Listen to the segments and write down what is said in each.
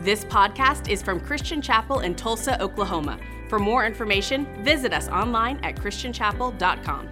This podcast is from Christian Chapel in Tulsa, Oklahoma. For more information, visit us online at christianchapel.com.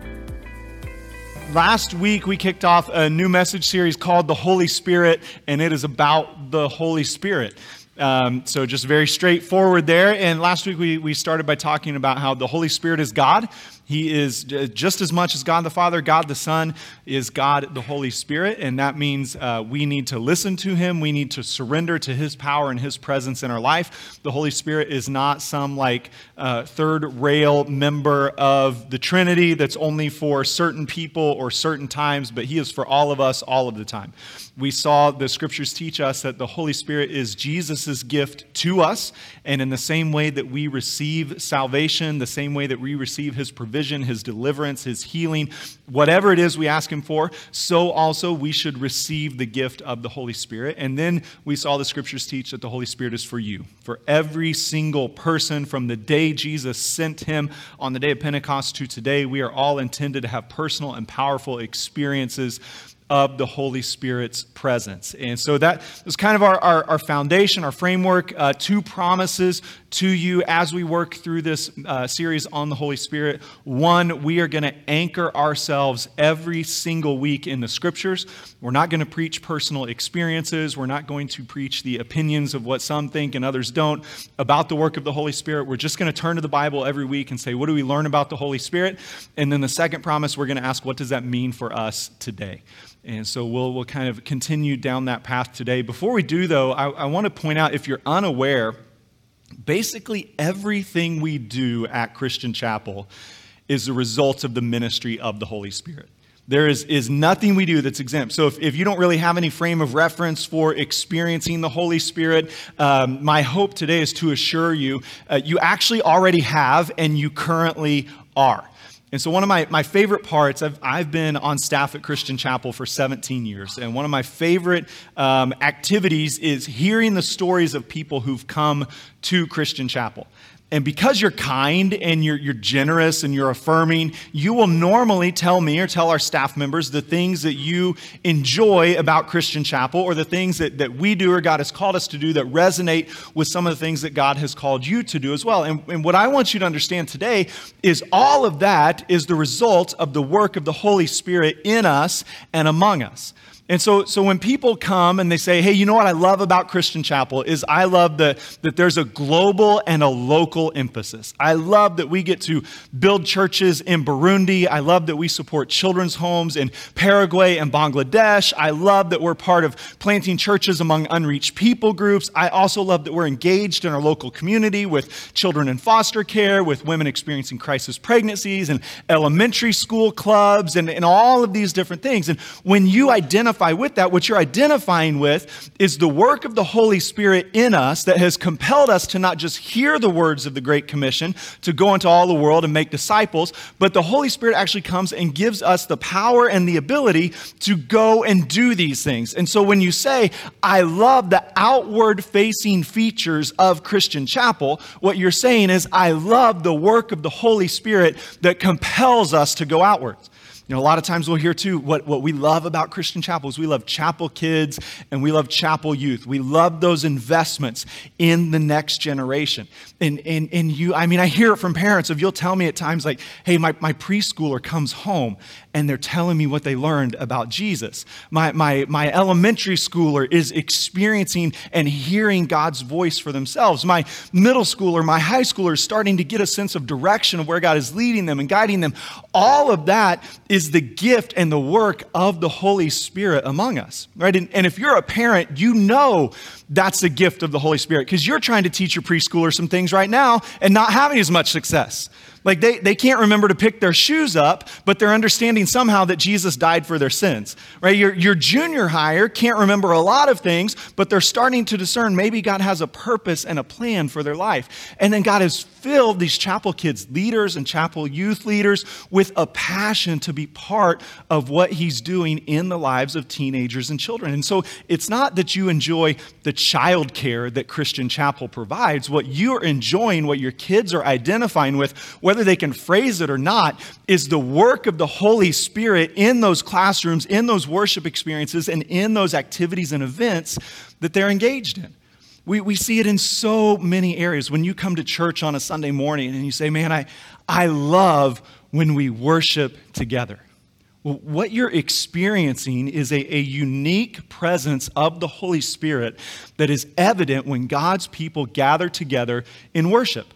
Last week, we kicked off a new message series called The Holy Spirit, and it is about the Holy Spirit. Um, so, just very straightforward there. And last week, we, we started by talking about how the Holy Spirit is God, he is just as much as God the Father, God the Son is God the Holy Spirit, and that means uh, we need to listen to Him. We need to surrender to His power and His presence in our life. The Holy Spirit is not some like uh, third rail member of the Trinity that's only for certain people or certain times, but He is for all of us all of the time. We saw the scriptures teach us that the Holy Spirit is Jesus' gift to us, and in the same way that we receive salvation, the same way that we receive His provision provision, His deliverance, His healing, whatever it is we ask Him for, so also we should receive the gift of the Holy Spirit. And then we saw the scriptures teach that the Holy Spirit is for you, for every single person from the day Jesus sent Him on the day of Pentecost to today. We are all intended to have personal and powerful experiences of the Holy Spirit's presence. And so that is kind of our, our, our foundation, our framework, uh, two promises to you as we work through this uh, series on the Holy Spirit. One, we are going to anchor ourselves every single week in the scriptures. We're not going to preach personal experiences. We're not going to preach the opinions of what some think and others don't about the work of the Holy Spirit. We're just going to turn to the Bible every week and say, what do we learn about the Holy Spirit? And then the second promise, we're going to ask, what does that mean for us today? And so we'll, we'll kind of continue down that path today. Before we do, though, I, I want to point out if you're unaware, basically everything we do at Christian Chapel is the result of the ministry of the Holy Spirit. There is, is nothing we do that's exempt. So, if, if you don't really have any frame of reference for experiencing the Holy Spirit, um, my hope today is to assure you uh, you actually already have and you currently are. And so, one of my, my favorite parts, I've, I've been on staff at Christian Chapel for 17 years. And one of my favorite um, activities is hearing the stories of people who've come to Christian Chapel. And because you're kind and you're, you're generous and you're affirming, you will normally tell me or tell our staff members the things that you enjoy about Christian Chapel or the things that, that we do or God has called us to do that resonate with some of the things that God has called you to do as well. And, and what I want you to understand today is all of that is the result of the work of the Holy Spirit in us and among us. And so, so when people come and they say, hey, you know what I love about Christian Chapel is I love the, that there's a global and a local emphasis. I love that we get to build churches in Burundi. I love that we support children's homes in Paraguay and Bangladesh. I love that we're part of planting churches among unreached people groups. I also love that we're engaged in our local community with children in foster care, with women experiencing crisis pregnancies, and elementary school clubs, and, and all of these different things. And when you identify identify with that, what you're identifying with is the work of the Holy Spirit in us that has compelled us to not just hear the words of the Great Commission to go into all the world and make disciples, but the Holy Spirit actually comes and gives us the power and the ability to go and do these things. And so when you say, I love the outward facing features of Christian Chapel, what you're saying is, I love the work of the Holy Spirit that compels us to go outwards. You know, a lot of times we'll hear too what, what we love about Christian chapels. we love chapel kids and we love chapel youth. We love those investments in the next generation. And, and, and you, I mean, I hear it from parents of you'll tell me at times like, hey, my, my preschooler comes home and they're telling me what they learned about Jesus. My, my, my elementary schooler is experiencing and hearing God's voice for themselves. My middle schooler, my high schooler is starting to get a sense of direction of where God is leading them and guiding them. All of that is the gift and the work of the Holy Spirit among us, right? And, and if you're a parent, you know that's the gift of the Holy Spirit because you're trying to teach your preschooler some things right now and not having as much success. Like they, they can't remember to pick their shoes up, but they're understanding somehow that Jesus died for their sins, right? Your, your junior hire can't remember a lot of things, but they're starting to discern maybe God has a purpose and a plan for their life. And then God has filled these chapel kids, leaders and chapel youth leaders, with a passion to be part of what He's doing in the lives of teenagers and children. And so it's not that you enjoy the child care that Christian Chapel provides. What you're enjoying, what your kids are identifying with, whether whether they can phrase it or not, is the work of the Holy Spirit in those classrooms, in those worship experiences, and in those activities and events that they're engaged in. We, we see it in so many areas. When you come to church on a Sunday morning and you say, Man, I, I love when we worship together. Well, what you're experiencing is a, a unique presence of the Holy Spirit that is evident when God's people gather together in worship.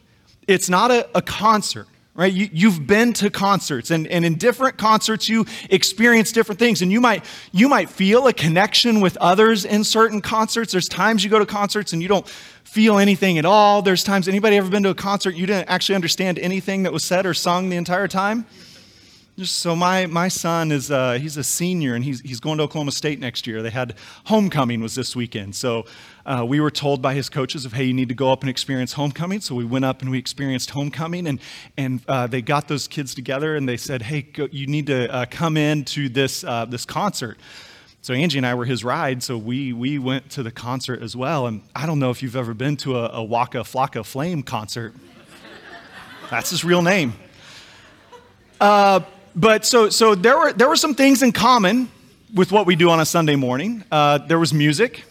It's not a, a concert right? You, have been to concerts and, and in different concerts you experience different things and you might you might feel a connection with others in certain concerts. There's times you go to concerts and you don't feel anything at all. There's times anybody ever been to a concert you didn't actually understand anything that was said or sung the entire time so my, my son is uh, he's a senior and he's, he's going to Oklahoma State next year. They had homecoming was this weekend. So uh, we were told by his coaches of, hey, you need to go up and experience homecoming. So we went up and we experienced homecoming and, and uh, they got those kids together and they said, hey, go, you need to uh, come in to this, uh, this concert. So Angie and I were his ride, so we, we went to the concert as well. And I don't know if you've ever been to a, a Waka Flocka Flame concert. That's his real name. Uh, but so, so there, were, there were some things in common with what we do on a Sunday morning. Uh, there was music.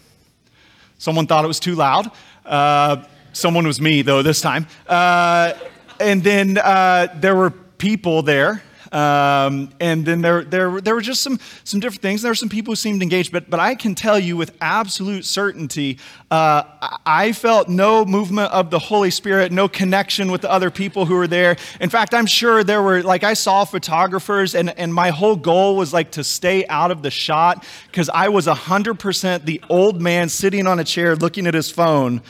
Someone thought it was too loud. Uh, someone was me, though, this time. Uh, and then uh, there were people there um, and then there, there, there were just some, some different things. There were some people who seemed engaged, but, but I can tell you with absolute certainty, uh, I felt no movement of the Holy Spirit, no connection with the other people who were there. In fact, I'm sure there were, like, I saw photographers, and, and my whole goal was like to stay out of the shot because I was 100% the old man sitting on a chair looking at his phone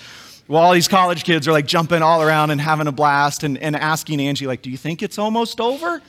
while these college kids are like jumping all around and having a blast and, and asking Angie, like, do you think it's almost over?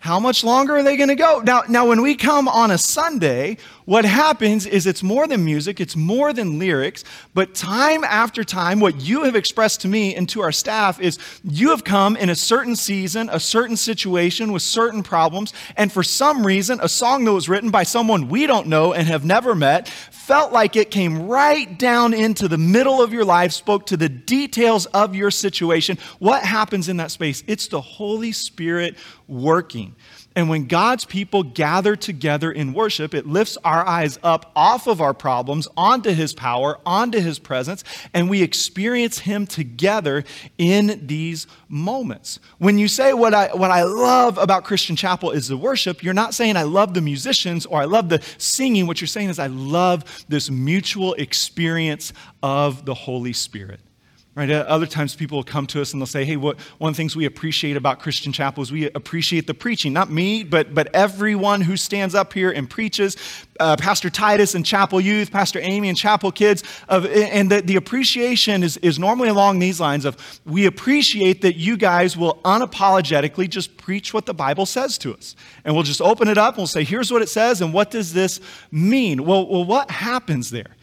How much longer are they going to go? Now, now, when we come on a Sunday, what happens is it's more than music, it's more than lyrics, but time after time, what you have expressed to me and to our staff is you have come in a certain season, a certain situation with certain problems, and for some reason, a song that was written by someone we don't know and have never met felt like it came right down into the middle of your life, spoke to the details of your situation. What happens in that space? It's the Holy Spirit working. And when God's people gather together in worship, it lifts our eyes up off of our problems onto His power, onto His presence, and we experience Him together in these moments. When you say what I, what I love about Christian Chapel is the worship, you're not saying I love the musicians or I love the singing. What you're saying is I love this mutual experience of the Holy Spirit. Right? Uh, other times people will come to us and they'll say, hey, what, one of the things we appreciate about Christian Chapel is we appreciate the preaching. Not me, but, but everyone who stands up here and preaches. Uh, Pastor Titus and Chapel Youth, Pastor Amy and Chapel Kids. Of, and the, the appreciation is, is normally along these lines of we appreciate that you guys will unapologetically just preach what the Bible says to us. And we'll just open it up and we'll say, here's what it says and what does this mean? Well, well what happens there?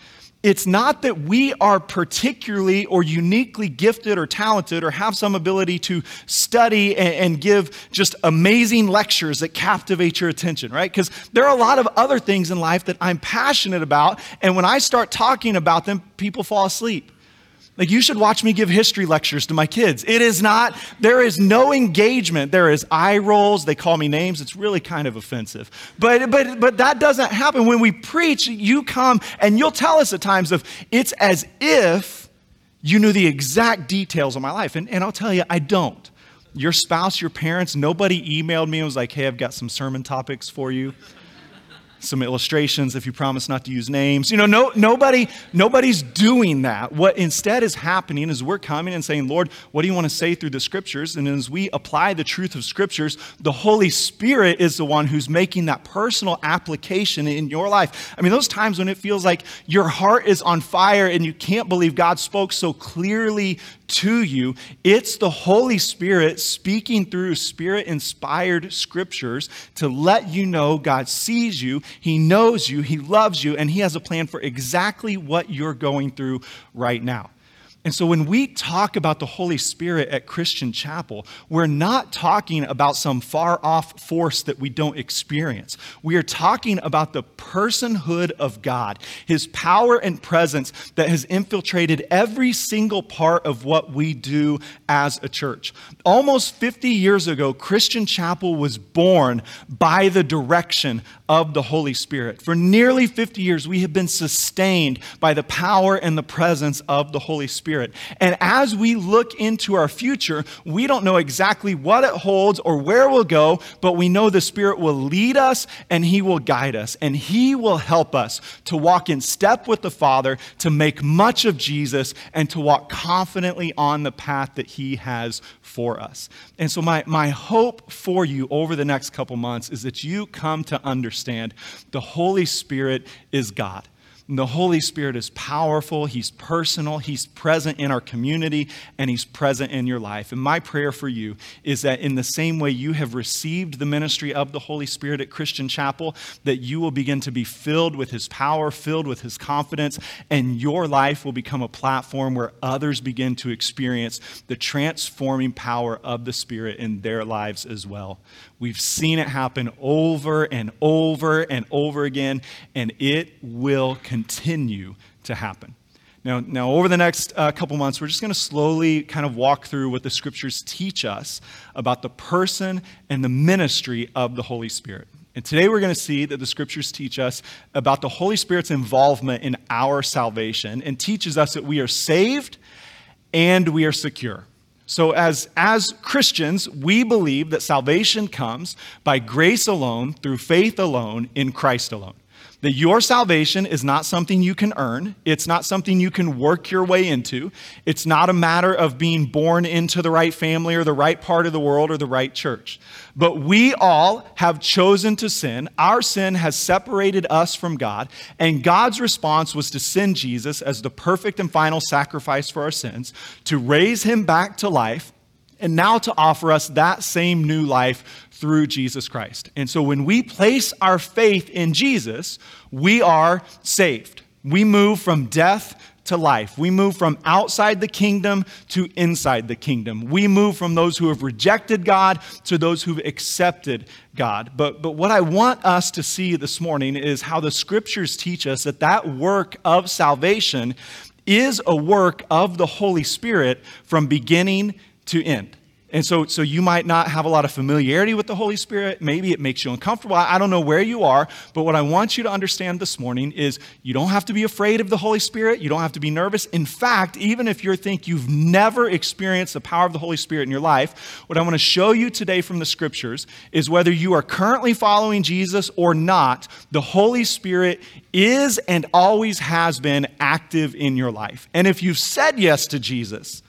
It's not that we are particularly or uniquely gifted or talented or have some ability to study and, and give just amazing lectures that captivate your attention, right? Because there are a lot of other things in life that I'm passionate about, and when I start talking about them, people fall asleep. Like, you should watch me give history lectures to my kids. It is not, there is no engagement. There is eye rolls. They call me names. It's really kind of offensive. But, but, but that doesn't happen. When we preach, you come and you'll tell us at times of it's as if you knew the exact details of my life. And, and I'll tell you, I don't. Your spouse, your parents, nobody emailed me and was like, hey, I've got some sermon topics for you some illustrations if you promise not to use names. You know, no, nobody, nobody's doing that. What instead is happening is we're coming and saying, Lord, what do you want to say through the scriptures? And as we apply the truth of scriptures, the Holy Spirit is the one who's making that personal application in your life. I mean, those times when it feels like your heart is on fire and you can't believe God spoke so clearly to you. It's the Holy Spirit speaking through spirit inspired scriptures to let you know God sees you, He knows you, He loves you, and He has a plan for exactly what you're going through right now. And so when we talk about the Holy Spirit at Christian Chapel, we're not talking about some far off force that we don't experience. We are talking about the personhood of God, His power and presence that has infiltrated every single part of what we do as a church. Almost 50 years ago, Christian Chapel was born by the direction of the Holy Spirit. For nearly 50 years, we have been sustained by the power and the presence of the Holy Spirit. Spirit. And as we look into our future, we don't know exactly what it holds or where we'll go, but we know the Spirit will lead us and He will guide us. And He will help us to walk in step with the Father, to make much of Jesus, and to walk confidently on the path that He has for us. And so, my, my hope for you over the next couple months is that you come to understand the Holy Spirit is God. The Holy Spirit is powerful, He's personal, He's present in our community, and He's present in your life. And my prayer for you is that in the same way you have received the ministry of the Holy Spirit at Christian Chapel, that you will begin to be filled with His power, filled with His confidence, and your life will become a platform where others begin to experience the transforming power of the Spirit in their lives as well. We've seen it happen over and over and over again, and it will continue to happen. Now, now over the next uh, couple months, we're just going to slowly kind of walk through what the scriptures teach us about the person and the ministry of the Holy Spirit. And today we're going to see that the scriptures teach us about the Holy Spirit's involvement in our salvation and teaches us that we are saved and we are secure. So, as, as Christians, we believe that salvation comes by grace alone, through faith alone, in Christ alone. That your salvation is not something you can earn. It's not something you can work your way into. It's not a matter of being born into the right family or the right part of the world or the right church. But we all have chosen to sin. Our sin has separated us from God. And God's response was to send Jesus as the perfect and final sacrifice for our sins, to raise him back to life, and now to offer us that same new life through Jesus Christ. And so when we place our faith in Jesus, we are saved. We move from death to life. We move from outside the kingdom to inside the kingdom. We move from those who have rejected God to those who've accepted God. But, but what I want us to see this morning is how the scriptures teach us that that work of salvation is a work of the Holy Spirit from beginning to end. And so, so you might not have a lot of familiarity with the Holy Spirit. Maybe it makes you uncomfortable. I don't know where you are, but what I want you to understand this morning is you don't have to be afraid of the Holy Spirit. You don't have to be nervous. In fact, even if you think you've never experienced the power of the Holy Spirit in your life, what I want to show you today from the scriptures is whether you are currently following Jesus or not, the Holy Spirit is and always has been active in your life. And if you've said yes to Jesus,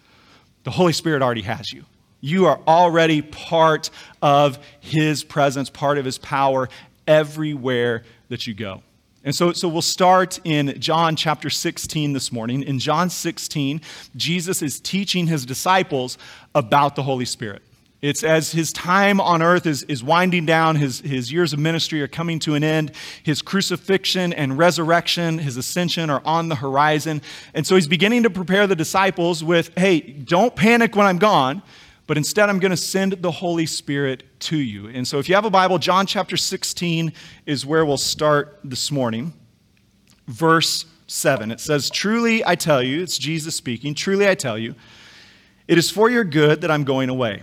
the Holy Spirit already has you. You are already part of His presence, part of His power everywhere that you go. And so, so we'll start in John chapter 16 this morning. In John 16, Jesus is teaching his disciples about the Holy Spirit. It's as his time on earth is, is winding down, his, his years of ministry are coming to an end, his crucifixion and resurrection, his ascension are on the horizon. And so he's beginning to prepare the disciples with hey, don't panic when I'm gone but instead I'm going to send the Holy Spirit to you. And so if you have a Bible, John chapter 16 is where we'll start this morning. Verse 7. It says, Truly I tell you, it's Jesus speaking, truly I tell you, it is for your good that I'm going away.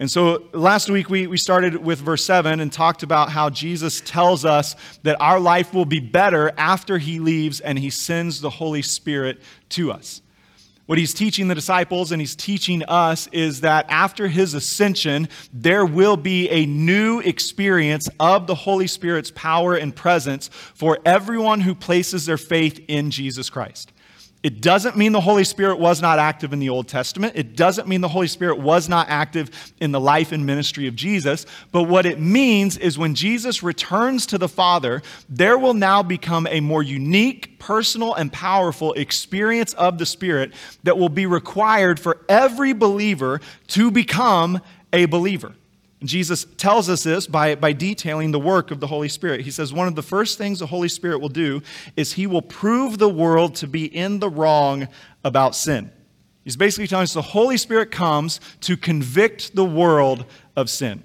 And so last week we, we started with verse 7 and talked about how Jesus tells us that our life will be better after he leaves and he sends the Holy Spirit to us. What he's teaching the disciples and he's teaching us is that after his ascension, there will be a new experience of the Holy Spirit's power and presence for everyone who places their faith in Jesus Christ. It doesn't mean the Holy Spirit was not active in the Old Testament. It doesn't mean the Holy Spirit was not active in the life and ministry of Jesus. But what it means is when Jesus returns to the Father, there will now become a more unique, personal, and powerful experience of the Spirit that will be required for every believer to become a believer. Jesus tells us this by, by detailing the work of the Holy Spirit. He says one of the first things the Holy Spirit will do is he will prove the world to be in the wrong about sin. He's basically telling us the Holy Spirit comes to convict the world of sin.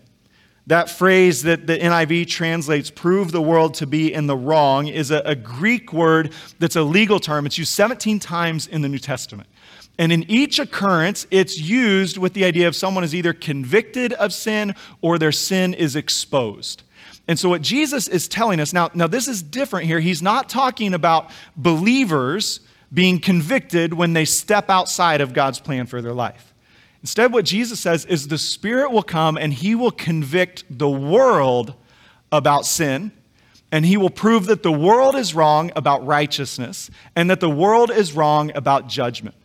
That phrase that the NIV translates, prove the world to be in the wrong, is a, a Greek word that's a legal term. It's used 17 times in the New Testament. And in each occurrence, it's used with the idea of someone is either convicted of sin or their sin is exposed. And so, what Jesus is telling us now, now this is different here. He's not talking about believers being convicted when they step outside of God's plan for their life. Instead, what Jesus says is the Spirit will come and He will convict the world about sin, and He will prove that the world is wrong about righteousness, and that the world is wrong about judgment.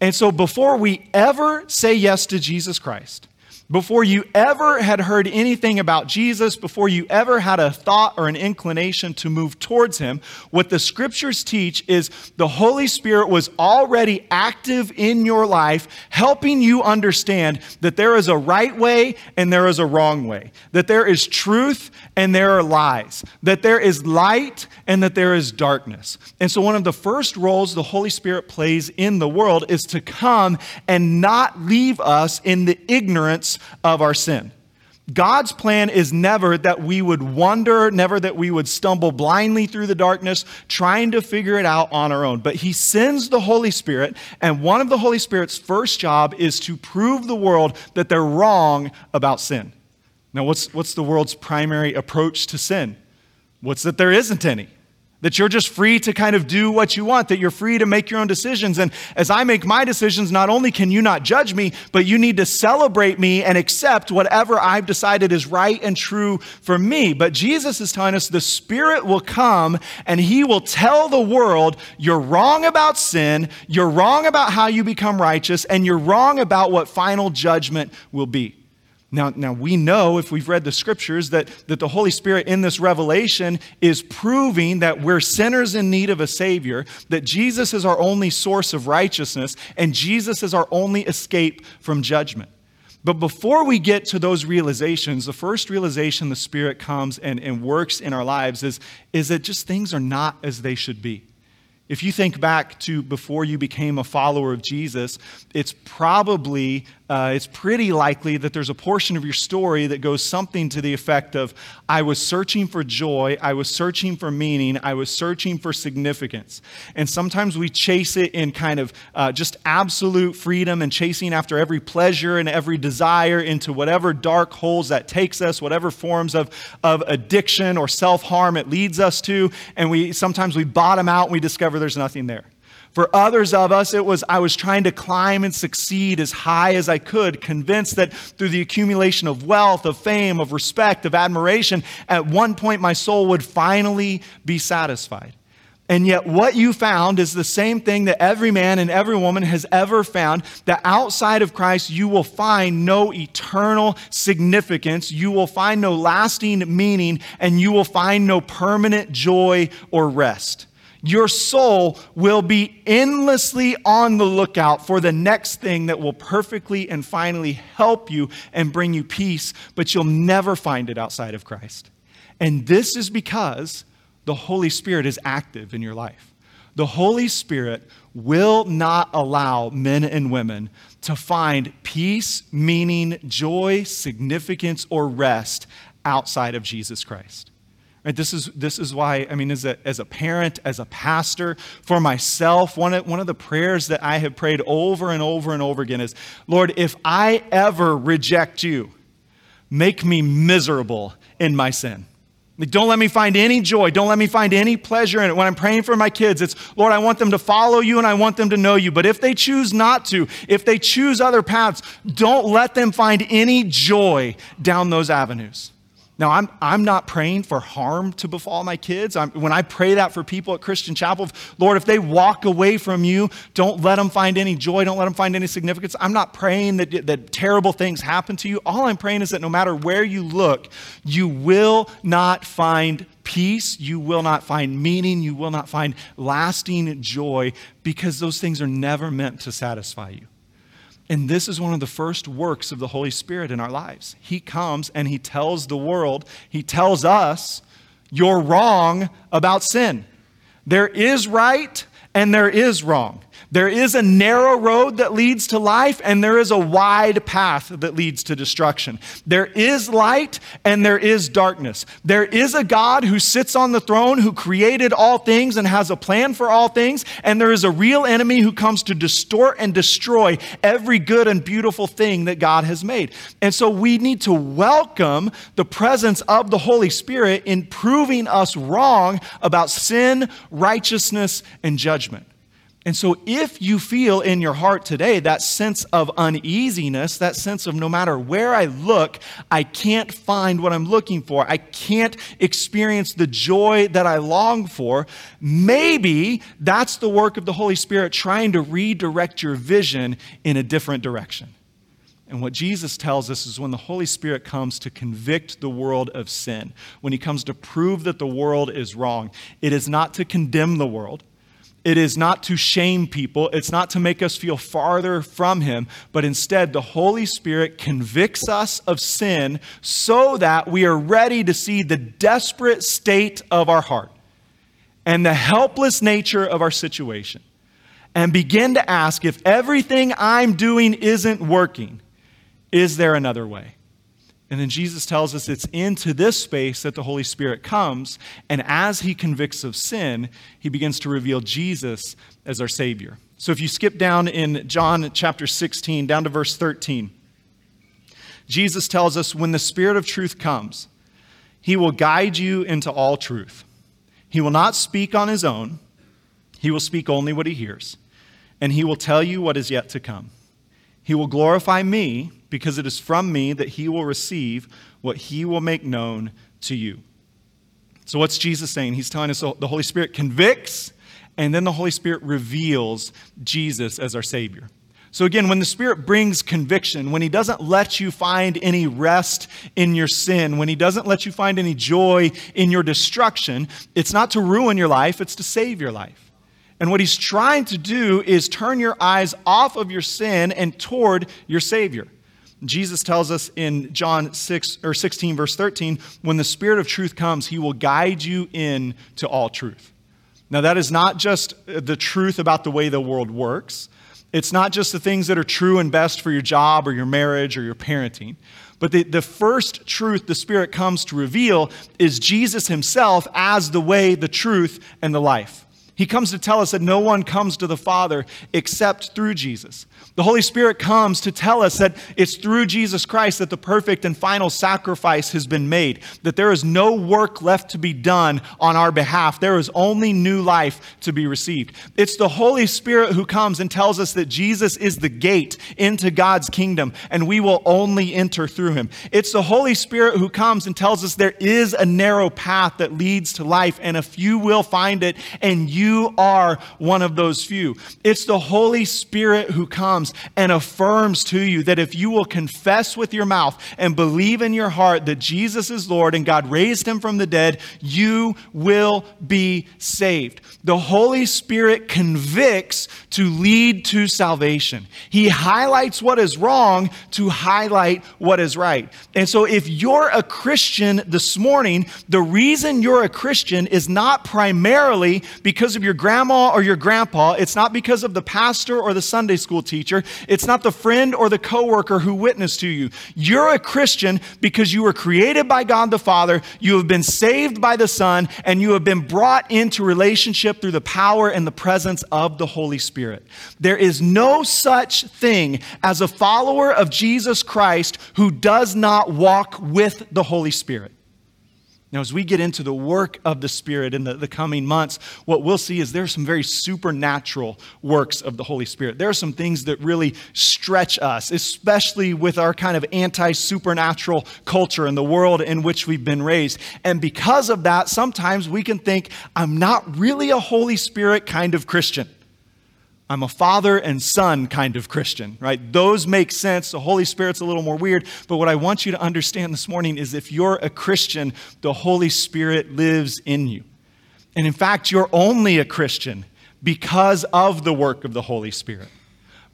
And so before we ever say yes to Jesus Christ, before you ever had heard anything about Jesus, before you ever had a thought or an inclination to move towards him, what the scriptures teach is the Holy Spirit was already active in your life, helping you understand that there is a right way and there is a wrong way, that there is truth and there are lies, that there is light and that there is darkness. And so, one of the first roles the Holy Spirit plays in the world is to come and not leave us in the ignorance of our sin. God's plan is never that we would wonder, never that we would stumble blindly through the darkness trying to figure it out on our own. But He sends the Holy Spirit, and one of the Holy Spirit's first job is to prove the world that they're wrong about sin. Now, what's, what's the world's primary approach to sin? What's that there isn't any? That you're just free to kind of do what you want, that you're free to make your own decisions. And as I make my decisions, not only can you not judge me, but you need to celebrate me and accept whatever I've decided is right and true for me. But Jesus is telling us the Spirit will come and He will tell the world you're wrong about sin, you're wrong about how you become righteous, and you're wrong about what final judgment will be. Now, now we know if we've read the scriptures that, that the Holy Spirit in this revelation is proving that we're sinners in need of a Savior, that Jesus is our only source of righteousness, and Jesus is our only escape from judgment. But before we get to those realizations, the first realization the Spirit comes and, and works in our lives is, is that just things are not as they should be. If you think back to before you became a follower of Jesus, it's probably uh, it's pretty likely that there's a portion of your story that goes something to the effect of I was searching for joy, I was searching for meaning, I was searching for significance. And sometimes we chase it in kind of uh, just absolute freedom and chasing after every pleasure and every desire into whatever dark holes that takes us, whatever forms of, of addiction or self harm it leads us to. And we sometimes we bottom out and we discover there's nothing there. For others of us, it was I was trying to climb and succeed as high as I could, convinced that through the accumulation of wealth, of fame, of respect, of admiration, at one point my soul would finally be satisfied. And yet, what you found is the same thing that every man and every woman has ever found that outside of Christ, you will find no eternal significance, you will find no lasting meaning, and you will find no permanent joy or rest your soul will be endlessly on the lookout for the next thing that will perfectly and finally help you and bring you peace, but you'll never find it outside of Christ. And this is because the Holy Spirit is active in your life. The Holy Spirit will not allow men and women to find peace, meaning, joy, significance, or rest outside of Jesus Christ. Right, this, is, this is why, I mean, as a, as a parent, as a pastor, for myself, one of, one of the prayers that I have prayed over and over and over again is Lord, if I ever reject you, make me miserable in my sin. Like, don't let me find any joy. Don't let me find any pleasure in it. When I'm praying for my kids, it's, Lord, I want them to follow you and I want them to know you. But if they choose not to, if they choose other paths, don't let them find any joy down those avenues. Now, I'm, I'm not praying for harm to befall my kids. I'm, when I pray that for people at Christian Chapel, Lord, if they walk away from you, don't let them find any joy, don't let them find any significance. I'm not praying that, that terrible things happen to you. All I'm praying is that no matter where you look, you will not find peace, you will not find meaning, you will not find lasting joy because those things are never meant to satisfy you. And this is one of the first works of the Holy Spirit in our lives. He comes and he tells the world, he tells us, you're wrong about sin. There is right and there is wrong. There is a narrow road that leads to life, and there is a wide path that leads to destruction. There is light and there is darkness. There is a God who sits on the throne, who created all things and has a plan for all things, and there is a real enemy who comes to distort and destroy every good and beautiful thing that God has made. And so we need to welcome the presence of the Holy Spirit in proving us wrong about sin, righteousness, and judgment. And so, if you feel in your heart today that sense of uneasiness, that sense of no matter where I look, I can't find what I'm looking for, I can't experience the joy that I long for, maybe that's the work of the Holy Spirit trying to redirect your vision in a different direction. And what Jesus tells us is when the Holy Spirit comes to convict the world of sin, when he comes to prove that the world is wrong, it is not to condemn the world. It is not to shame people. It's not to make us feel farther from Him, but instead, the Holy Spirit convicts us of sin so that we are ready to see the desperate state of our heart and the helpless nature of our situation and begin to ask if everything I'm doing isn't working, is there another way? And then Jesus tells us it's into this space that the Holy Spirit comes. And as he convicts of sin, he begins to reveal Jesus as our Savior. So if you skip down in John chapter 16, down to verse 13, Jesus tells us when the Spirit of truth comes, he will guide you into all truth. He will not speak on his own, he will speak only what he hears, and he will tell you what is yet to come. He will glorify me because it is from me that he will receive what he will make known to you. So, what's Jesus saying? He's telling us the Holy Spirit convicts, and then the Holy Spirit reveals Jesus as our Savior. So, again, when the Spirit brings conviction, when He doesn't let you find any rest in your sin, when He doesn't let you find any joy in your destruction, it's not to ruin your life, it's to save your life. And what he's trying to do is turn your eyes off of your sin and toward your Savior. Jesus tells us in John 6 or 16 verse 13, when the spirit of truth comes, he will guide you in to all truth. Now that is not just uh, the truth about the way the world works. It's not just the things that are true and best for your job or your marriage or your parenting. But the, the first truth the Spirit comes to reveal is Jesus Himself as the way, the truth, and the life. He comes to tell us that no one comes to the Father except through Jesus. The Holy Spirit comes to tell us that it's through Jesus Christ that the perfect and final sacrifice has been made, that there is no work left to be done on our behalf. There is only new life to be received. It's the Holy Spirit who comes and tells us that Jesus is the gate into God's kingdom and we will only enter through him. It's the Holy Spirit who comes and tells us there is a narrow path that leads to life and a few will find it and you are one of those few. It's the Holy Spirit who comes and affirms to you that if you will confess with your mouth and believe in your heart that Jesus is Lord and God raised him from the dead, you will be saved. The Holy Spirit convicts to lead to salvation. He highlights what is wrong to highlight what is right. And so if you're a Christian this morning, the reason you're a Christian is not primarily because of your grandma or your grandpa. It's not because of the pastor or the Sunday school teacher teacher. It's not the friend or the coworker who witnessed to you. You're a Christian because you were created by God the Father, you have been saved by the Son, and you have been brought into relationship through the power and the presence of the Holy Spirit. There is no such thing as a follower of Jesus Christ who does not walk with the Holy Spirit. Now, as we get into the work of the Spirit in the, the coming months, what we'll see is there are some very supernatural works of the Holy Spirit. There are some things that really stretch us, especially with our kind of anti supernatural culture and the world in which we've been raised. And because of that, sometimes we can think, I'm not really a Holy Spirit kind of Christian. I'm a father and son kind of Christian, right? Those make sense. The Holy Spirit's a little more weird. But what I want you to understand this morning is if you're a Christian, the Holy Spirit lives in you. And in fact, you're only a Christian because of the work of the Holy Spirit.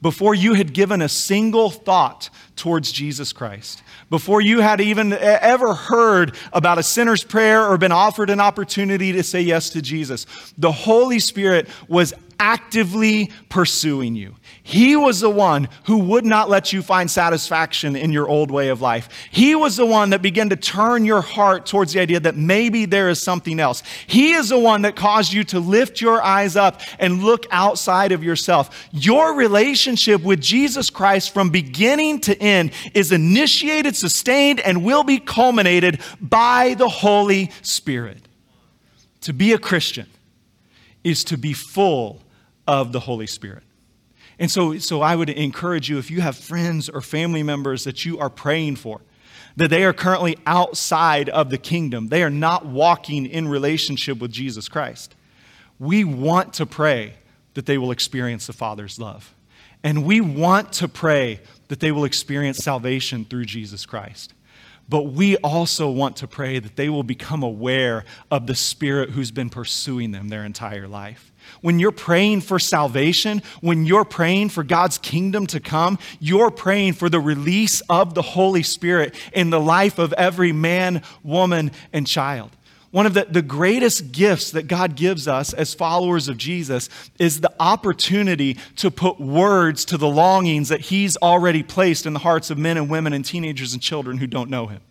Before you had given a single thought towards Jesus Christ, before you had even ever heard about a sinner's prayer or been offered an opportunity to say yes to Jesus, the Holy Spirit was actively pursuing you. He was the one who would not let you find satisfaction in your old way of life. He was the one that began to turn your heart towards the idea that maybe there is something else. He is the one that caused you to lift your eyes up and look outside of yourself. Your relationship with Jesus Christ from beginning to end is initiated, sustained, and will be culminated by the Holy Spirit. To be a Christian is to be full of the Holy Spirit. And so, so I would encourage you if you have friends or family members that you are praying for, that they are currently outside of the kingdom, they are not walking in relationship with Jesus Christ. We want to pray that they will experience the Father's love. And we want to pray that they will experience salvation through Jesus Christ. But we also want to pray that they will become aware of the Spirit who's been pursuing them their entire life. When you're praying for salvation, when you're praying for God's kingdom to come, you're praying for the release of the Holy Spirit in the life of every man, woman, and child. One of the, the greatest gifts that God gives us as followers of Jesus is the opportunity to put words to the longings that He's already placed in the hearts of men and women and teenagers and children who don't know Him.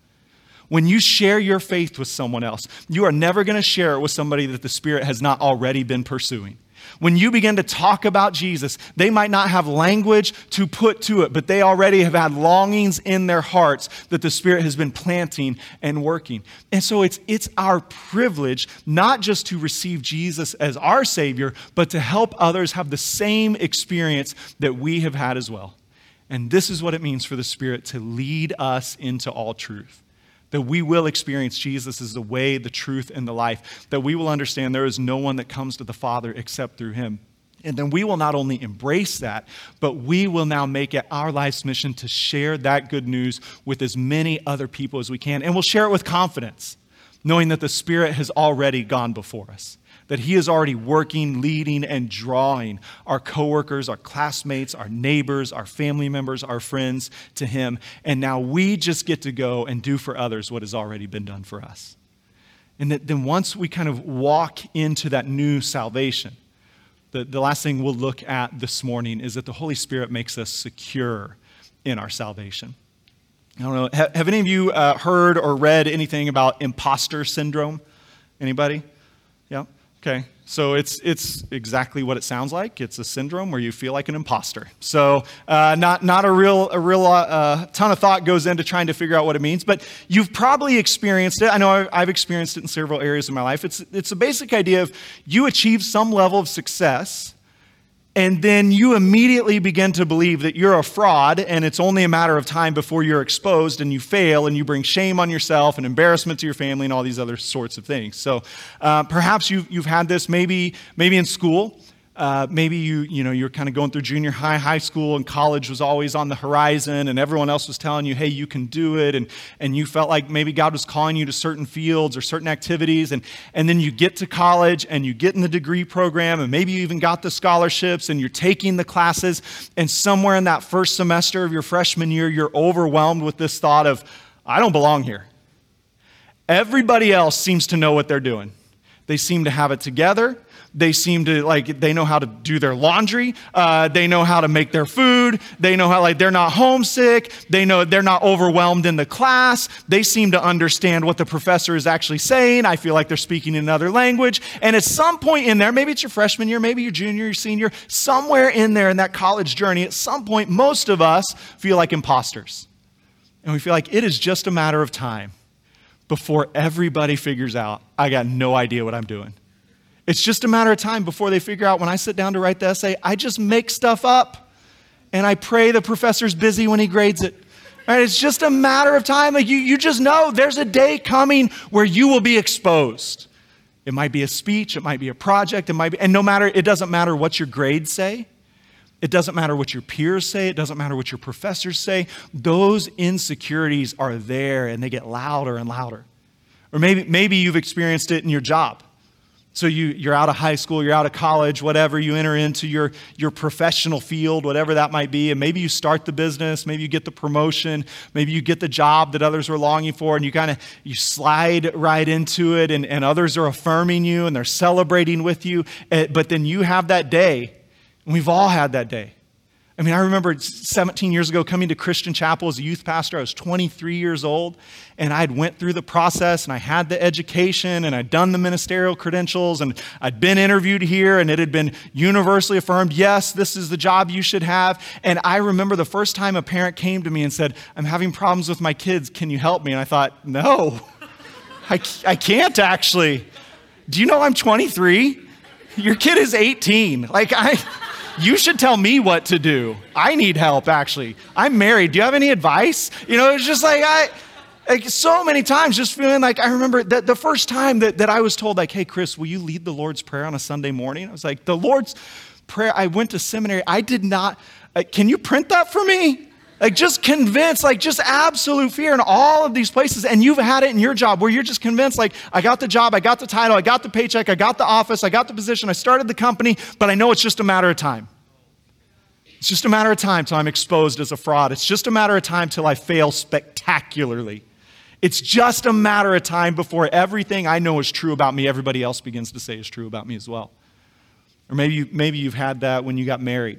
When you share your faith with someone else, you are never going to share it with somebody that the Spirit has not already been pursuing. When you begin to talk about Jesus, they might not have language to put to it, but they already have had longings in their hearts that the Spirit has been planting and working. And so it's, it's our privilege not just to receive Jesus as our Savior, but to help others have the same experience that we have had as well. And this is what it means for the Spirit to lead us into all truth that we will experience Jesus as the way, the truth, and the life, that we will understand there is no one that comes to the Father except through him. And then we will not only embrace that, but we will now make it our life's mission to share that good news with as many other people as we can. And we'll share it with confidence, knowing that the Spirit has already gone before us that He is already working, leading, and drawing our coworkers, our classmates, our neighbors, our family members, our friends to Him. And now we just get to go and do for others what has already been done for us. And that then once we kind of walk into that new salvation, the, the last thing we'll look at this morning is that the Holy Spirit makes us secure in our salvation. I don't know, have, have any of you uh, heard or read anything about imposter syndrome? Anybody? Okay, so it's, it's exactly what it sounds like. It's a syndrome where you feel like an imposter. So, uh, not, not a real, a real uh, ton of thought goes into trying to figure out what it means, but you've probably experienced it. I know I've experienced it in several areas of my life. It's, it's a basic idea of you achieve some level of success, and then you immediately begin to believe that you're a fraud and it's only a matter of time before you're exposed and you fail and you bring shame on yourself and embarrassment to your family and all these other sorts of things. So uh, perhaps you've, you've had this maybe, maybe in school uh, maybe you, you know, you're kind of going through junior high, high school, and college was always on the horizon, and everyone else was telling you, hey, you can do it. And, and you felt like maybe God was calling you to certain fields or certain activities. And, and then you get to college and you get in the degree program, and maybe you even got the scholarships and you're taking the classes. And somewhere in that first semester of your freshman year, you're overwhelmed with this thought of, I don't belong here. Everybody else seems to know what they're doing. They seem to have it together. They seem to like, they know how to do their laundry. Uh, they know how to make their food. They know how, like, they're not homesick. They know they're not overwhelmed in the class. They seem to understand what the professor is actually saying. I feel like they're speaking in another language. And at some point in there, maybe it's your freshman year, maybe your junior, your senior, somewhere in there in that college journey, at some point, most of us feel like imposters. And we feel like it is just a matter of time before everybody figures out I got no idea what I'm doing. It's just a matter of time before they figure out when I sit down to write the essay, I just make stuff up and I pray the professor's busy when he grades it. Right? It's just a matter of time. Like you, you just know there's a day coming where you will be exposed. It might be a speech, it might be a project, it might be, and no matter, it doesn't matter what your grades say. It doesn't matter what your peers say. It doesn't matter what your professors say. Those insecurities are there and they get louder and louder. Or maybe, maybe you've experienced it in your job. So you, you're out of high school, you're out of college, whatever, you enter into your, your professional field, whatever that might be, and maybe you start the business, maybe you get the promotion, maybe you get the job that others were longing for, and you kind of you slide right into it, and, and others are affirming you and they're celebrating with you. Eh, but then you have that day, and we've all had that day I mean, I remember 17 years ago coming to Christian Chapel as a youth pastor. I was 23 years old, and I had went through the process, and I had the education, and I'd done the ministerial credentials, and I'd been interviewed here, and it had been universally affirmed, yes, this is the job you should have. And I remember the first time a parent came to me and said, I'm having problems with my kids. Can you help me? And I thought, no, I, I can't actually. Do you know I'm 23? Your kid is 18. Like, I. You should tell me what to do. I need help, actually. I'm married. Do you have any advice? You know, it's just like, I, like so many times just feeling like I remember that the first time that, that I was told, like, hey, Chris, will you lead the Lord's Prayer on a Sunday morning? I was like, the Lord's Prayer, I went to seminary. I did not, uh, can you print that for me? Like just convinced, like just absolute fear in all of these places. And you've had it in your job where you're just convinced, like, I got the job, I got the title, I got the paycheck, I got the office, I got the position, I started the company, but I know it's just a matter of time. It's just a matter of time till I'm exposed as a fraud. It's just a matter of time till I fail spectacularly. It's just a matter of time before everything I know is true about me, everybody else begins to say is true about me as well. Or maybe, you, maybe you've had that when you got married.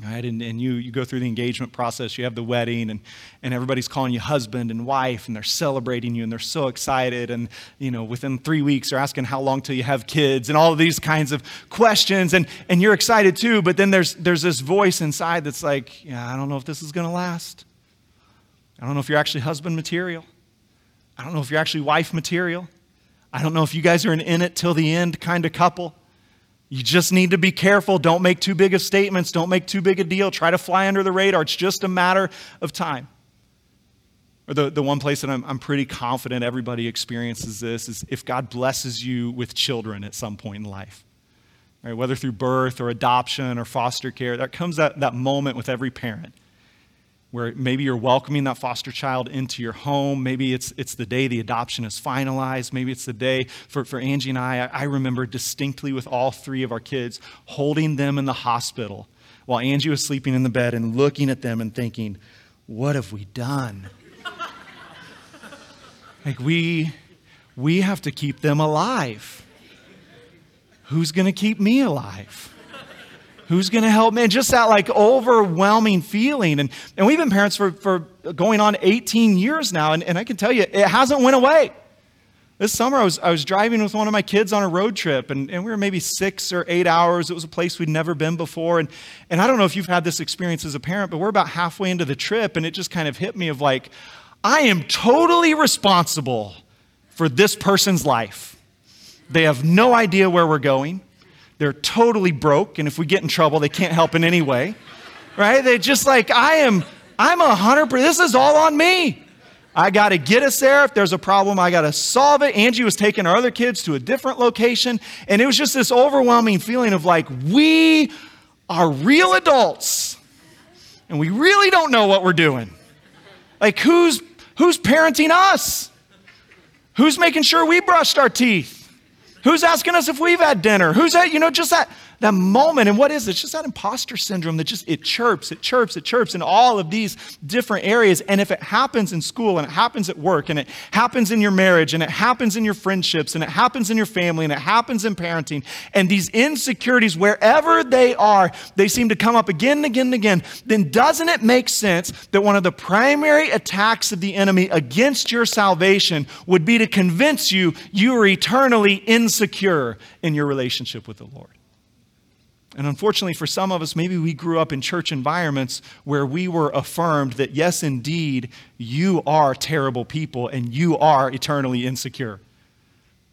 Right? And, and you, you go through the engagement process, you have the wedding, and, and everybody's calling you husband and wife, and they're celebrating you, and they're so excited. And, you know, within three weeks, they're asking how long till you have kids, and all these kinds of questions. And, and you're excited too, but then there's, there's this voice inside that's like, yeah, I don't know if this is going to last. I don't know if you're actually husband material. I don't know if you're actually wife material. I don't know if you guys are an in it till the end kind of couple. You just need to be careful. Don't make too big of statements. Don't make too big a deal. Try to fly under the radar. It's just a matter of time. Or the, the one place that I'm, I'm pretty confident everybody experiences this is if God blesses you with children at some point in life. Right? Whether through birth or adoption or foster care, there comes that, that moment with every parent where maybe you're welcoming that foster child into your home. Maybe it's, it's the day the adoption is finalized. Maybe it's the day for, for Angie and I. I remember distinctly with all three of our kids holding them in the hospital while Angie was sleeping in the bed and looking at them and thinking, what have we done? like, we, we have to keep them alive. Who's going to keep me alive? Who's going to help me? And just that like overwhelming feeling. And, and we've been parents for, for going on 18 years now. And, and I can tell you, it hasn't went away. This summer, I was, I was driving with one of my kids on a road trip, and, and we were maybe six or eight hours. It was a place we'd never been before. And, and I don't know if you've had this experience as a parent, but we're about halfway into the trip, and it just kind of hit me of like, I am totally responsible for this person's life. They have no idea where we're going. They're totally broke, and if we get in trouble, they can't help in any way. Right? They're just like, I am, I'm a hundred percent, this is all on me. I got to get us there. If there's a problem, I got to solve it. Angie was taking our other kids to a different location. And it was just this overwhelming feeling of like, we are real adults and we really don't know what we're doing. Like, who's, who's parenting us? Who's making sure we brushed our teeth? Who's asking us if we've had dinner? Who's that? You know, just that that moment. And what is it? It's just that imposter syndrome that just it chirps, it chirps, it chirps in all of these different areas. And if it happens in school and it happens at work and it happens in your marriage and it happens in your friendships and it happens in your family and it happens in parenting and these insecurities wherever they are, they seem to come up again and again and again, then doesn't it make sense that one of the primary attacks of the enemy against your salvation would be to convince you you are eternally insecure in your relationship with the Lord? And unfortunately, for some of us, maybe we grew up in church environments where we were affirmed that, yes, indeed, you are terrible people and you are eternally insecure.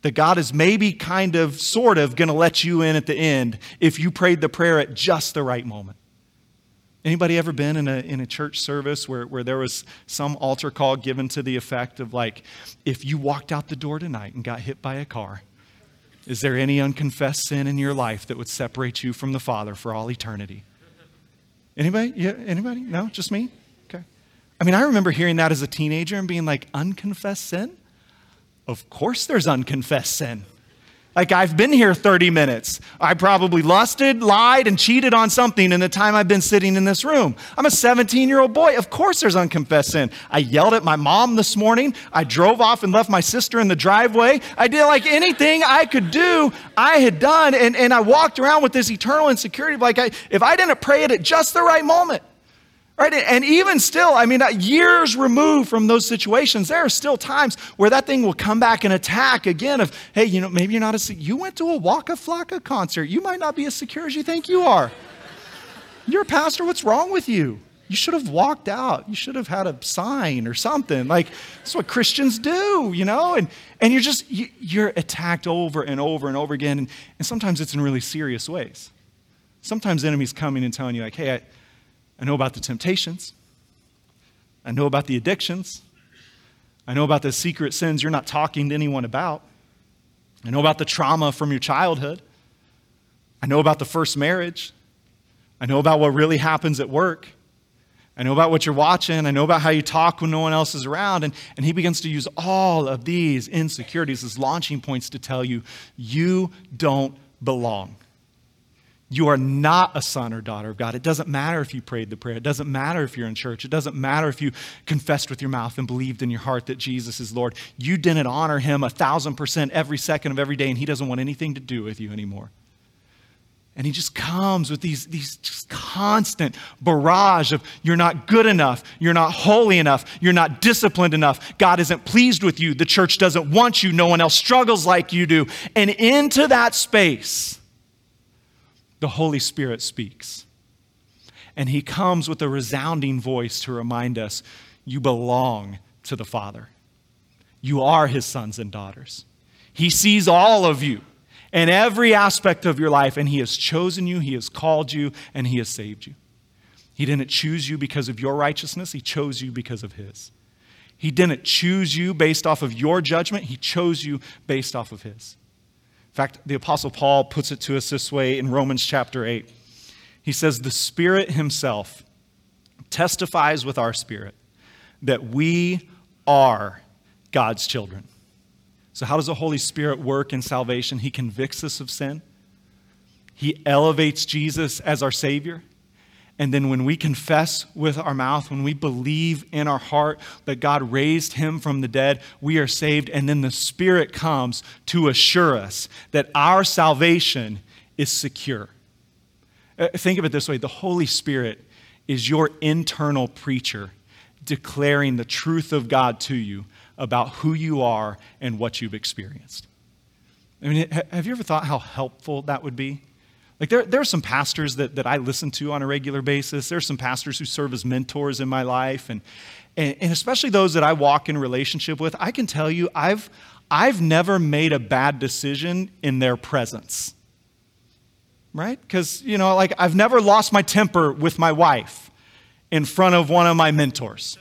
That God is maybe kind of, sort of, going to let you in at the end if you prayed the prayer at just the right moment. Anybody ever been in a, in a church service where, where there was some altar call given to the effect of, like, if you walked out the door tonight and got hit by a car, is there any unconfessed sin in your life that would separate you from the Father for all eternity? Anybody? Yeah, anybody? No, just me? Okay. I mean, I remember hearing that as a teenager and being like, unconfessed sin? Of course there's unconfessed sin. Like, I've been here 30 minutes. I probably lusted, lied, and cheated on something in the time I've been sitting in this room. I'm a 17 year old boy. Of course, there's unconfessed sin. I yelled at my mom this morning. I drove off and left my sister in the driveway. I did like anything I could do, I had done. And, and I walked around with this eternal insecurity like, I, if I didn't pray it at just the right moment, Right? And even still, I mean, uh, years removed from those situations, there are still times where that thing will come back and attack again of, hey, you know, maybe you're not a, you went to a Waka Flocka concert. You might not be as secure as you think you are. You're a pastor. What's wrong with you? You should have walked out. You should have had a sign or something. Like, that's what Christians do, you know? And, and you're just, you're attacked over and over and over again. And, and sometimes it's in really serious ways. Sometimes enemies coming and telling you, like, hey, I, I know about the temptations. I know about the addictions. I know about the secret sins you're not talking to anyone about. I know about the trauma from your childhood. I know about the first marriage. I know about what really happens at work. I know about what you're watching. I know about how you talk when no one else is around. And, and he begins to use all of these insecurities as launching points to tell you, you don't belong. You are not a son or daughter of God. It doesn't matter if you prayed the prayer. It doesn't matter if you're in church. It doesn't matter if you confessed with your mouth and believed in your heart that Jesus is Lord. You didn't honor him a thousand percent every second of every day, and he doesn't want anything to do with you anymore. And he just comes with these, these just constant barrage of you're not good enough, you're not holy enough, you're not disciplined enough, God isn't pleased with you, the church doesn't want you, no one else struggles like you do. And into that space, the Holy Spirit speaks. And he comes with a resounding voice to remind us you belong to the Father. You are his sons and daughters. He sees all of you in every aspect of your life, and he has chosen you, he has called you, and he has saved you. He didn't choose you because of your righteousness, he chose you because of his. He didn't choose you based off of your judgment, he chose you based off of his. In fact, the Apostle Paul puts it to us this way in Romans chapter 8. He says, The Spirit Himself testifies with our spirit that we are God's children. So, how does the Holy Spirit work in salvation? He convicts us of sin, He elevates Jesus as our Savior, and then when we confess with our mouth, when we believe in our heart that God raised him from the dead, we are saved. And then the Spirit comes to assure us that our salvation is secure. Uh, think of it this way the Holy Spirit is your internal preacher declaring the truth of God to you about who you are and what you've experienced. I mean, have you ever thought how helpful that would be? Like, there, there are some pastors that, that I listen to on a regular basis. There are some pastors who serve as mentors in my life. And, and, and especially those that I walk in relationship with, I can tell you, I've, I've never made a bad decision in their presence. Right? Because, you know, like, I've never lost my temper with my wife in front of one of my mentors.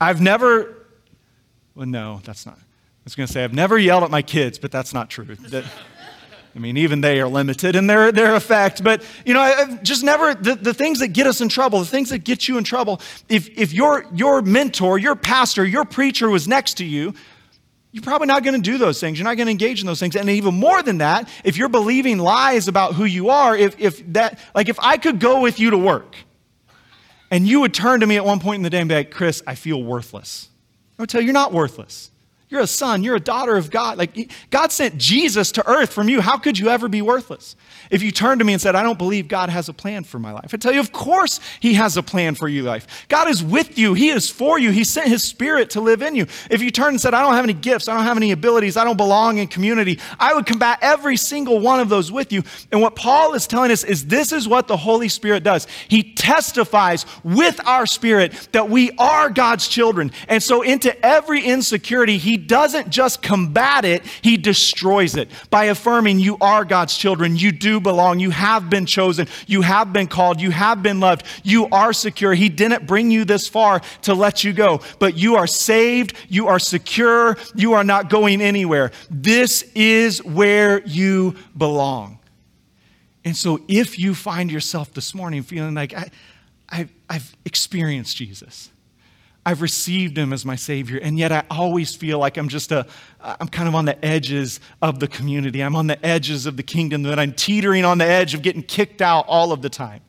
I've never, well, no, that's not. I was going to say, I've never yelled at my kids, but that's not true. That, I mean, even they are limited in their, their effect. But, you know, I've just never, the, the things that get us in trouble, the things that get you in trouble, if, if your, your mentor, your pastor, your preacher was next to you, you're probably not going to do those things. You're not going to engage in those things. And even more than that, if you're believing lies about who you are, if, if that, like if I could go with you to work and you would turn to me at one point in the day and be like, Chris, I feel worthless. I would tell you, you're not worthless. You're a son, you're a daughter of God. Like God sent Jesus to earth from you. How could you ever be worthless? If you turned to me and said, I don't believe God has a plan for my life, I tell you, of course He has a plan for your life. God is with you, He is for you. He sent His Spirit to live in you. If you turned and said, I don't have any gifts, I don't have any abilities, I don't belong in community, I would combat every single one of those with you. And what Paul is telling us is this is what the Holy Spirit does. He testifies with our spirit that we are God's children. And so, into every insecurity, He doesn't just combat it, He destroys it by affirming you are God's children. You do belong. You have been chosen. You have been called. You have been loved. You are secure. He didn't bring you this far to let you go, but you are saved. You are secure. You are not going anywhere. This is where you belong. And so, if you find yourself this morning feeling like, I, I, I've experienced Jesus, I've received him as my Savior, and yet I always feel like I'm just a, I'm kind of on the edges of the community. I'm on the edges of the kingdom, that I'm teetering on the edge of getting kicked out all of the time.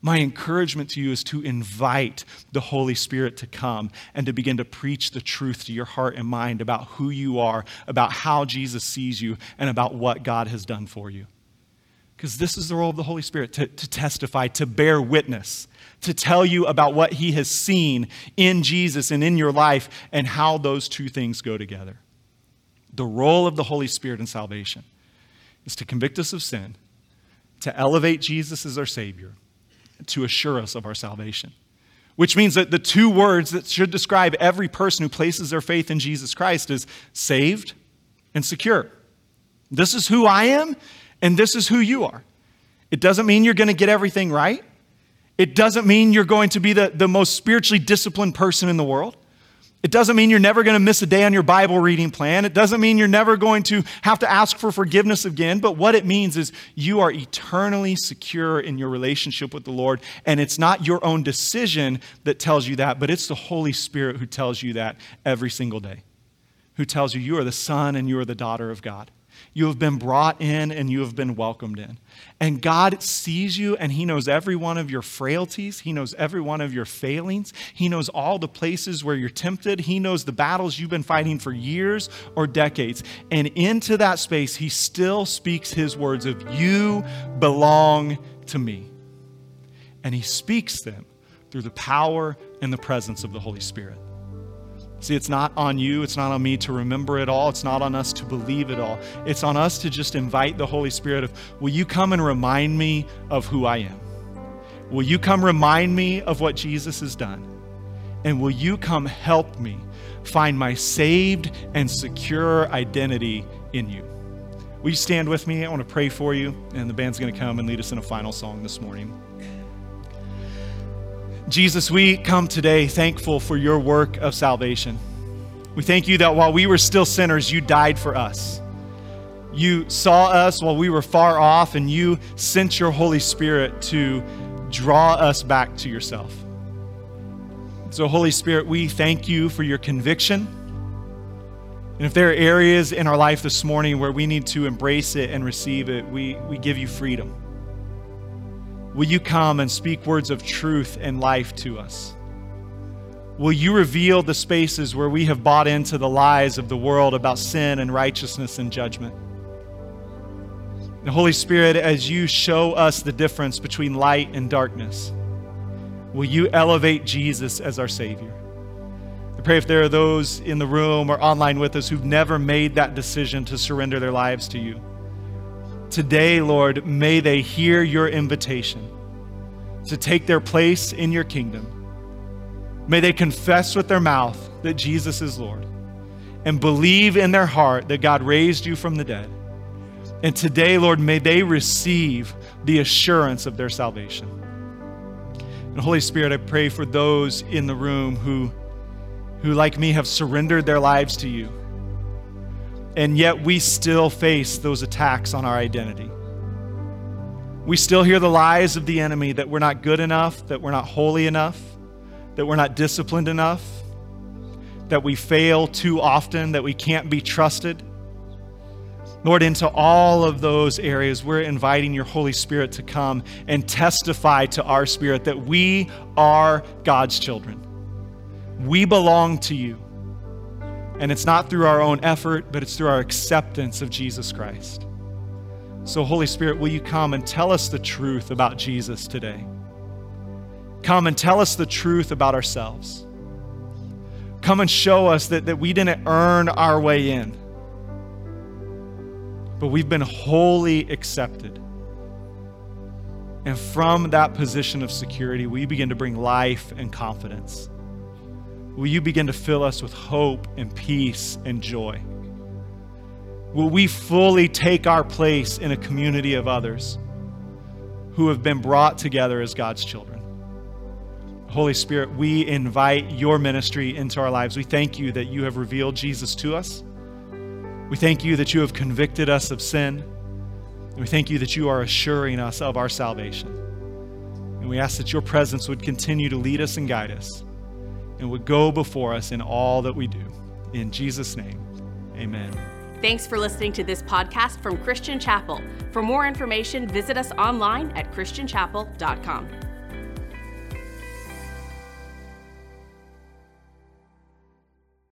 My encouragement to you is to invite the Holy Spirit to come and to begin to preach the truth to your heart and mind about who you are, about how Jesus sees you, and about what God has done for you. Because this is the role of the Holy Spirit to, to testify, to bear witness to tell you about what he has seen in Jesus and in your life and how those two things go together. The role of the Holy Spirit in salvation is to convict us of sin, to elevate Jesus as our Savior, to assure us of our salvation. Which means that the two words that should describe every person who places their faith in Jesus Christ is saved and secure. This is who I am, and this is who you are. It doesn't mean you're going to get everything right. It doesn't mean you're going to be the, the most spiritually disciplined person in the world. It doesn't mean you're never going to miss a day on your Bible reading plan. It doesn't mean you're never going to have to ask for forgiveness again. But what it means is you are eternally secure in your relationship with the Lord. And it's not your own decision that tells you that, but it's the Holy Spirit who tells you that every single day, who tells you you are the son and you are the daughter of God. You have been brought in and you have been welcomed in. And God sees you and He knows every one of your frailties. He knows every one of your failings. He knows all the places where you're tempted. He knows the battles you've been fighting for years or decades. And into that space, He still speaks His words of, You belong to me. And He speaks them through the power and the presence of the Holy Spirit. See, it's not on you, it's not on me to remember it all, it's not on us to believe it all. It's on us to just invite the Holy Spirit of, will you come and remind me of who I am? Will you come remind me of what Jesus has done? And will you come help me find my saved and secure identity in you? Will you stand with me? I want to pray for you, and the band's going to come and lead us in a final song this morning. Jesus, we come today thankful for your work of salvation. We thank you that while we were still sinners, you died for us. You saw us while we were far off, and you sent your Holy Spirit to draw us back to yourself. So, Holy Spirit, we thank you for your conviction. And if there are areas in our life this morning where we need to embrace it and receive it, we, we give you freedom. Will you come and speak words of truth and life to us? Will you reveal the spaces where we have bought into the lies of the world about sin and righteousness and judgment? The Holy Spirit, as you show us the difference between light and darkness, will you elevate Jesus as our Savior? I pray if there are those in the room or online with us who've never made that decision to surrender their lives to you Today, Lord, may they hear your invitation to take their place in your kingdom. May they confess with their mouth that Jesus is Lord and believe in their heart that God raised you from the dead. And today, Lord, may they receive the assurance of their salvation. And Holy Spirit, I pray for those in the room who, who like me, have surrendered their lives to you and yet we still face those attacks on our identity. We still hear the lies of the enemy that we're not good enough, that we're not holy enough, that we're not disciplined enough, that we fail too often, that we can't be trusted. Lord, into all of those areas, we're inviting your Holy Spirit to come and testify to our spirit that we are God's children. We belong to you. And it's not through our own effort, but it's through our acceptance of Jesus Christ. So, Holy Spirit, will you come and tell us the truth about Jesus today? Come and tell us the truth about ourselves. Come and show us that, that we didn't earn our way in, but we've been wholly accepted. And from that position of security, we begin to bring life and confidence. Will you begin to fill us with hope and peace and joy? Will we fully take our place in a community of others who have been brought together as God's children? Holy Spirit, we invite your ministry into our lives. We thank you that you have revealed Jesus to us. We thank you that you have convicted us of sin. We thank you that you are assuring us of our salvation. And we ask that your presence would continue to lead us and guide us and would go before us in all that we do. In Jesus' name, amen. Thanks for listening to this podcast from Christian Chapel. For more information, visit us online at christianchapel.com.